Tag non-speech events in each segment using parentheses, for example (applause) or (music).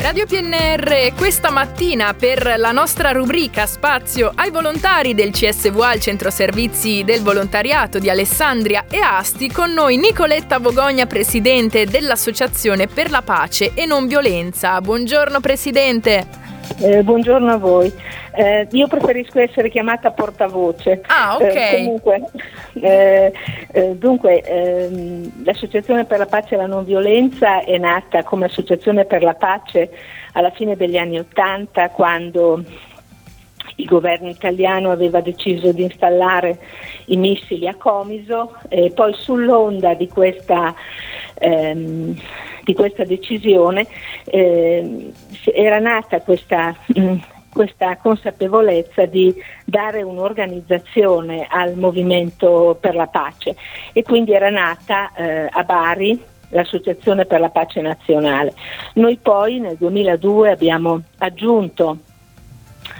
Radio PNR questa mattina per la nostra rubrica Spazio ai volontari del CSVA, il centro servizi del volontariato di Alessandria e Asti, con noi Nicoletta Vogogna, presidente dell'Associazione per la pace e non violenza. Buongiorno presidente. Eh, buongiorno a voi. Eh, io preferisco essere chiamata portavoce. Ah, ok. Eh, comunque, eh, dunque, ehm, l'Associazione per la pace e la non violenza è nata come Associazione per la pace alla fine degli anni Ottanta, quando il governo italiano aveva deciso di installare i missili a Comiso e poi sull'onda di questa ehm, di questa decisione eh, era nata questa, mh, mm, questa consapevolezza di dare un'organizzazione al movimento per la pace e quindi era nata eh, a Bari l'Associazione per la Pace Nazionale. Noi poi nel 2002 abbiamo aggiunto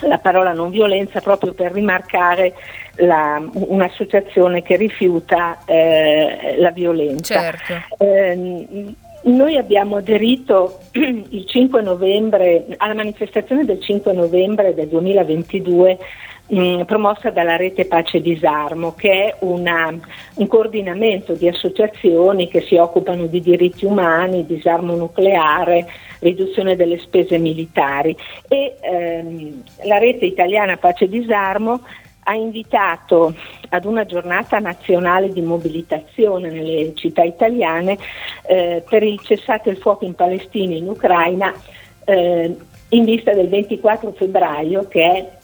la parola non violenza proprio per rimarcare la, un'associazione che rifiuta eh, la violenza. Certo. Eh, noi abbiamo aderito (clears throat) il 5 novembre, alla manifestazione del 5 novembre del 2022 mh, promossa dalla Rete Pace Disarmo, che è una, un coordinamento di associazioni che si occupano di diritti umani, disarmo nucleare, riduzione delle spese militari. E ehm, la Rete Italiana Pace Disarmo ha invitato ad una giornata nazionale di mobilitazione nelle città italiane eh, per il cessate il fuoco in Palestina e in Ucraina eh, in vista del 24 febbraio che è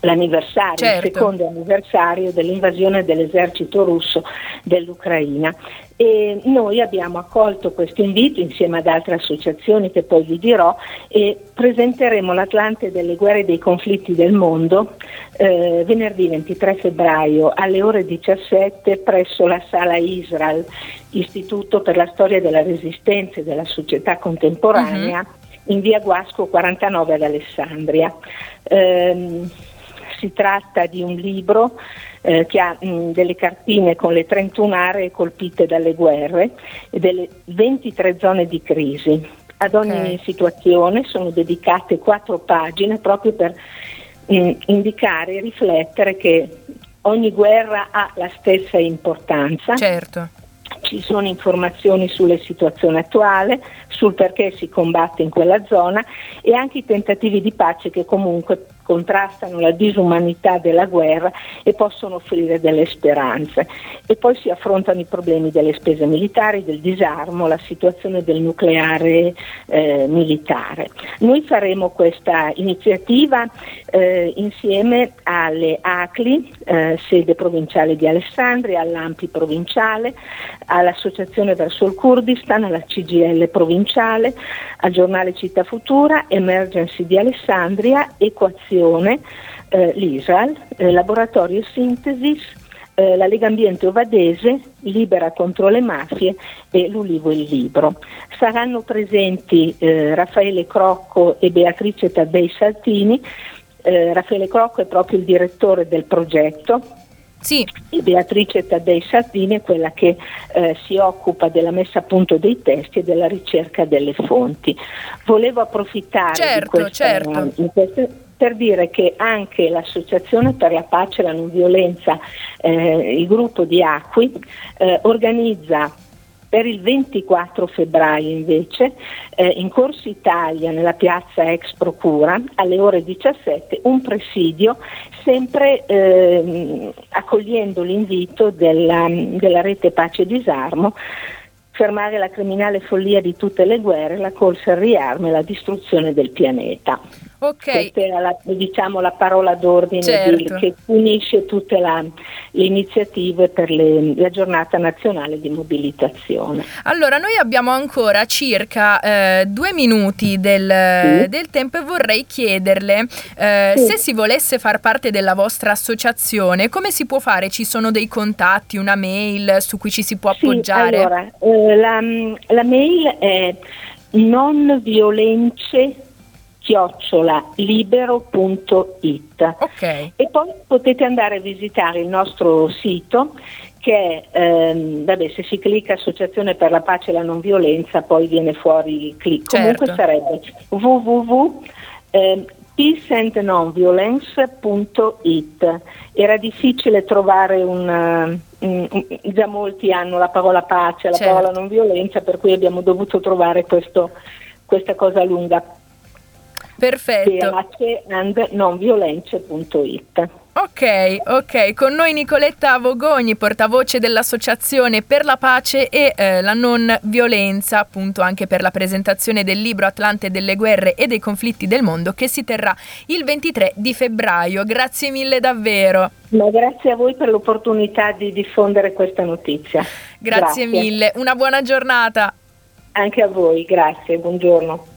l'anniversario, certo. il secondo anniversario dell'invasione dell'esercito russo dell'Ucraina. E noi abbiamo accolto questo invito insieme ad altre associazioni che poi vi dirò e presenteremo l'Atlante delle guerre e dei conflitti del mondo eh, venerdì 23 febbraio alle ore 17 presso la sala Israel, Istituto per la storia della resistenza e della società contemporanea. Uh-huh in via Guasco 49 ad Alessandria. Eh, si tratta di un libro eh, che ha mh, delle cartine con le 31 aree colpite dalle guerre e delle 23 zone di crisi. Ad ogni okay. situazione sono dedicate quattro pagine proprio per mh, indicare e riflettere che ogni guerra ha la stessa importanza. Certo ci sono informazioni sulla situazione attuale, sul perché si combatte in quella zona e anche i tentativi di pace che comunque contrastano la disumanità della guerra e possono offrire delle speranze. E poi si affrontano i problemi delle spese militari, del disarmo, la situazione del nucleare eh, militare. Noi faremo questa iniziativa eh, insieme alle ACLI, eh, sede provinciale di Alessandria, all'AMPI provinciale, all'Associazione verso il Kurdistan, alla CGL provinciale, al giornale Città Futura, Emergency di Alessandria, Equazione Fondazione, eh, l'ISAL, eh, Laboratorio Sintesis, eh, la Lega Ambiente Ovadese, Libera contro le mafie e l'Ulivo il Libro. Saranno presenti eh, Raffaele Crocco e Beatrice Taddei Saltini. Eh, Raffaele Crocco è proprio il direttore del progetto, sì. E Beatrice Taddei Sardini è quella che eh, si occupa della messa a punto dei testi e della ricerca delle fonti. Volevo approfittare certo, di questa, certo. queste, per dire che anche l'Associazione per la pace e la non violenza, eh, il gruppo di Acqui, eh, organizza per il 24 febbraio invece eh, in Corso Italia nella piazza ex Procura alle ore 17 un presidio sempre eh, accogliendo l'invito della, della rete Pace e Disarmo fermare la criminale follia di tutte le guerre, la corsa al riarmo e la distruzione del pianeta. Ok. Questa era la, diciamo, la parola d'ordine certo. di, che unisce tutte la, le iniziative per le, la giornata nazionale di mobilitazione. Allora, noi abbiamo ancora circa eh, due minuti del, sì. del, tempo e vorrei chiederle eh, sì. se si volesse far parte della vostra associazione, come si può fare? Ci sono dei contatti, una mail su cui ci si può appoggiare? Sì, allora, eh, la, la mail è non violenze chiocciolalibero.it. Ok. E poi potete andare a visitare il nostro sito che ehm, vabbè, se si clicca Associazione per la pace e la non violenza poi viene fuori il click. Certo. Comunque sarebbe www. ehm, peaceandnonviolence.it era difficile trovare un, già molti hanno la parola pace, la Certo. parola non violenza per cui abbiamo dovuto trovare questo, questa cosa lunga Perfetto. paceandnonviolence.it Ok, ok, con noi Nicoletta Vogogni, portavoce dell'Associazione per la pace e eh, la non violenza, appunto anche per la presentazione del libro Atlante delle guerre e dei conflitti del mondo che si terrà il 23 di febbraio. Grazie mille davvero. Ma grazie a voi per l'opportunità di diffondere questa notizia. Grazie, mille, una buona giornata. Anche a voi, grazie, buongiorno.